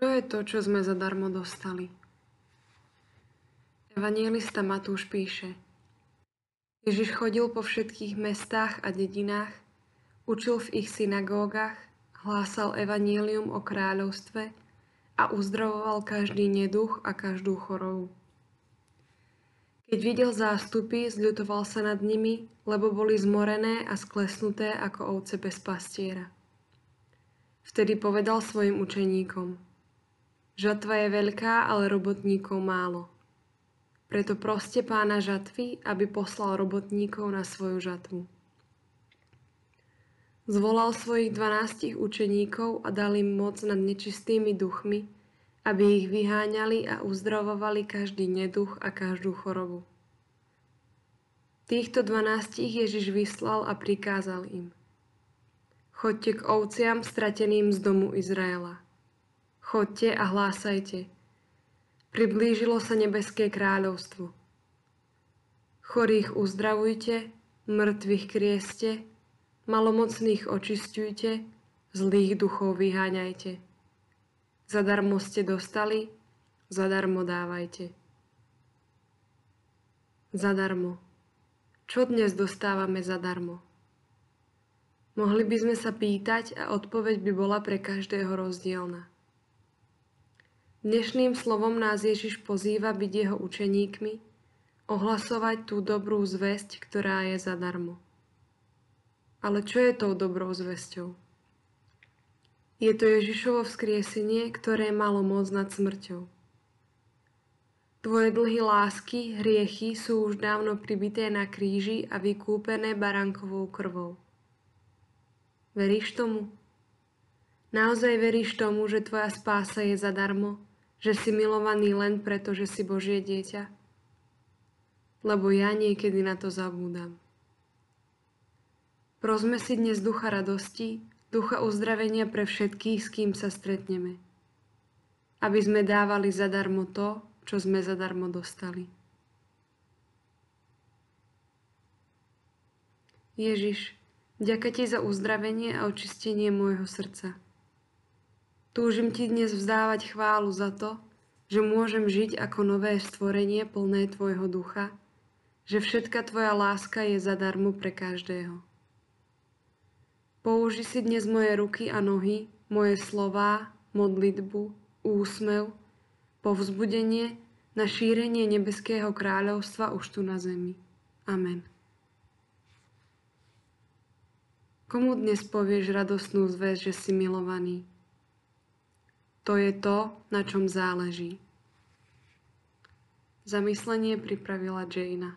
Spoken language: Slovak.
Čo je to, čo sme zadarmo dostali? Evangelista Matúš píše Ježiš chodil po všetkých mestách a dedinách, učil v ich synagógach, hlásal evanílium o kráľovstve a uzdravoval každý neduch a každú chorobu. Keď videl zástupy, zľutoval sa nad nimi, lebo boli zmorené a sklesnuté ako ovce bez pastiera. Vtedy povedal svojim učeníkom – Žatva je veľká, ale robotníkov málo. Preto proste pána žatvy, aby poslal robotníkov na svoju žatvu. Zvolal svojich dvanástich učeníkov a dal im moc nad nečistými duchmi, aby ich vyháňali a uzdravovali každý neduch a každú chorobu. Týchto dvanástich Ježiš vyslal a prikázal im. Chodte k ovciam strateným z domu Izraela. Chodte a hlásajte. Priblížilo sa nebeské kráľovstvo. Chorých uzdravujte, mŕtvych krieste, malomocných očistujte, zlých duchov vyháňajte. Zadarmo ste dostali, zadarmo dávajte. Zadarmo. Čo dnes dostávame zadarmo? Mohli by sme sa pýtať a odpoveď by bola pre každého rozdielna. Dnešným slovom nás Ježiš pozýva byť jeho učeníkmi, ohlasovať tú dobrú zväzť, ktorá je zadarmo. Ale čo je tou dobrou zväzťou? Je to Ježišovo vzkriesenie, ktoré malo moc nad smrťou. Tvoje dlhy lásky, hriechy sú už dávno pribité na kríži a vykúpené barankovou krvou. Veríš tomu? Naozaj veríš tomu, že tvoja spása je zadarmo že si milovaný len preto, že si Božie dieťa? Lebo ja niekedy na to zabúdam. Prosme si dnes ducha radosti, ducha uzdravenia pre všetkých, s kým sa stretneme. Aby sme dávali zadarmo to, čo sme zadarmo dostali. Ježiš, ďaká ti za uzdravenie a očistenie môjho srdca. Túžim ti dnes vzdávať chválu za to, že môžem žiť ako nové stvorenie plné tvojho ducha, že všetka tvoja láska je zadarmo pre každého. Použi si dnes moje ruky a nohy, moje slová, modlitbu, úsmev, povzbudenie na šírenie nebeského kráľovstva už tu na zemi. Amen. Komu dnes povieš radostnú zväz, že si milovaný? To je to, na čom záleží. Zamyslenie pripravila Jane.